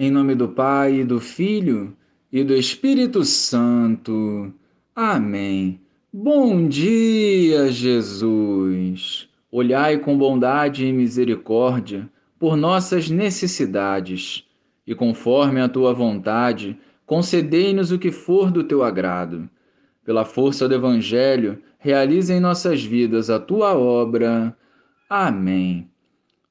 Em nome do Pai, do Filho e do Espírito Santo. Amém. Bom dia, Jesus. Olhai com bondade e misericórdia por nossas necessidades e, conforme a tua vontade, concedei-nos o que for do teu agrado. Pela força do Evangelho, realize em nossas vidas a tua obra. Amém.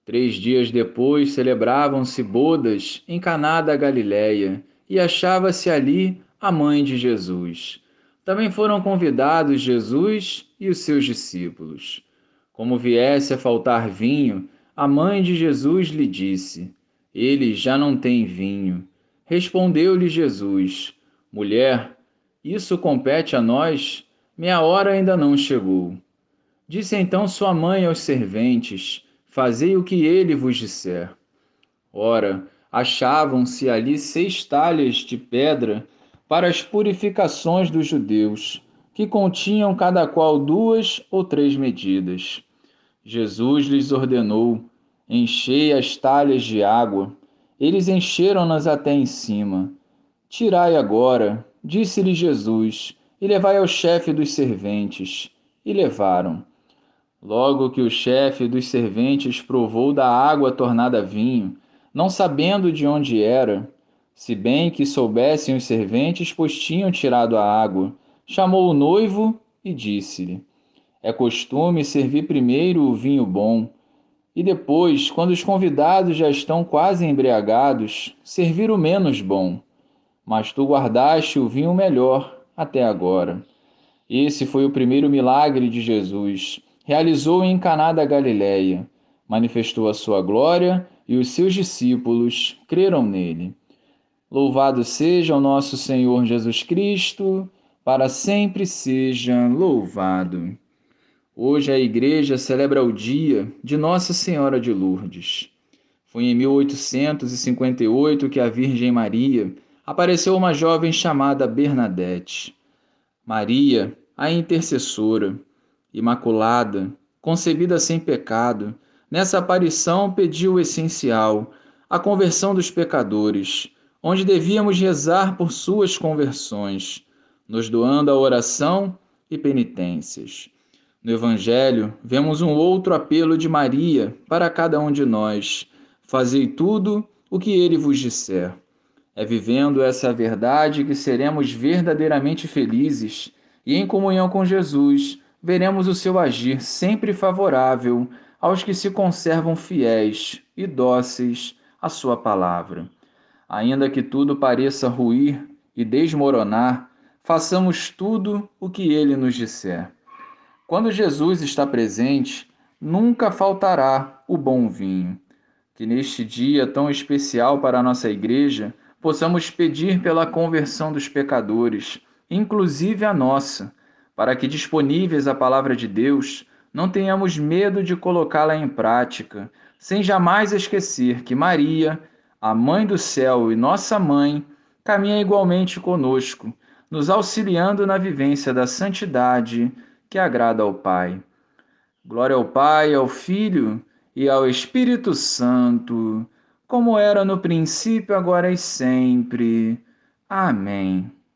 Três dias depois celebravam-se bodas em Caná da Galiléia e achava-se ali a mãe de Jesus. Também foram convidados Jesus e os seus discípulos. Como viesse a faltar vinho, a mãe de Jesus lhe disse: Ele já não tem vinho. Respondeu-lhe Jesus: Mulher, isso compete a nós, minha hora ainda não chegou. Disse então sua mãe aos serventes: Fazei o que ele vos disser. Ora, achavam-se ali seis talhas de pedra para as purificações dos judeus, que continham cada qual duas ou três medidas. Jesus lhes ordenou: Enchei as talhas de água. Eles encheram-nas até em cima. Tirai agora, disse-lhe Jesus, e levai ao chefe dos serventes. E levaram. Logo que o chefe dos serventes provou da água tornada vinho, não sabendo de onde era, se bem que soubessem os serventes, pois tinham tirado a água, chamou o noivo e disse-lhe: É costume servir primeiro o vinho bom, e depois, quando os convidados já estão quase embriagados, servir o menos bom. Mas tu guardaste o vinho melhor até agora. Esse foi o primeiro milagre de Jesus realizou em Caná da Galiléia, manifestou a sua glória e os seus discípulos creram nele. Louvado seja o nosso Senhor Jesus Cristo, para sempre seja louvado. Hoje a igreja celebra o dia de Nossa Senhora de Lourdes. Foi em 1858 que a Virgem Maria apareceu uma jovem chamada Bernadette. Maria, a intercessora, imaculada, concebida sem pecado, nessa aparição pediu o essencial, a conversão dos pecadores, onde devíamos rezar por suas conversões, nos doando a oração e penitências. No Evangelho, vemos um outro apelo de Maria para cada um de nós: Fazei tudo o que ele vos disser. É vivendo essa verdade que seremos verdadeiramente felizes e em comunhão com Jesus veremos o seu agir sempre favorável aos que se conservam fiéis e dóceis à sua palavra. Ainda que tudo pareça ruir e desmoronar, façamos tudo o que ele nos disser. Quando Jesus está presente, nunca faltará o bom vinho. Que neste dia tão especial para a nossa igreja, possamos pedir pela conversão dos pecadores, inclusive a nossa para que, disponíveis à palavra de Deus, não tenhamos medo de colocá-la em prática, sem jamais esquecer que Maria, a Mãe do céu e nossa mãe, caminha igualmente conosco, nos auxiliando na vivência da santidade que agrada ao Pai. Glória ao Pai, ao Filho e ao Espírito Santo, como era no princípio, agora e sempre. Amém.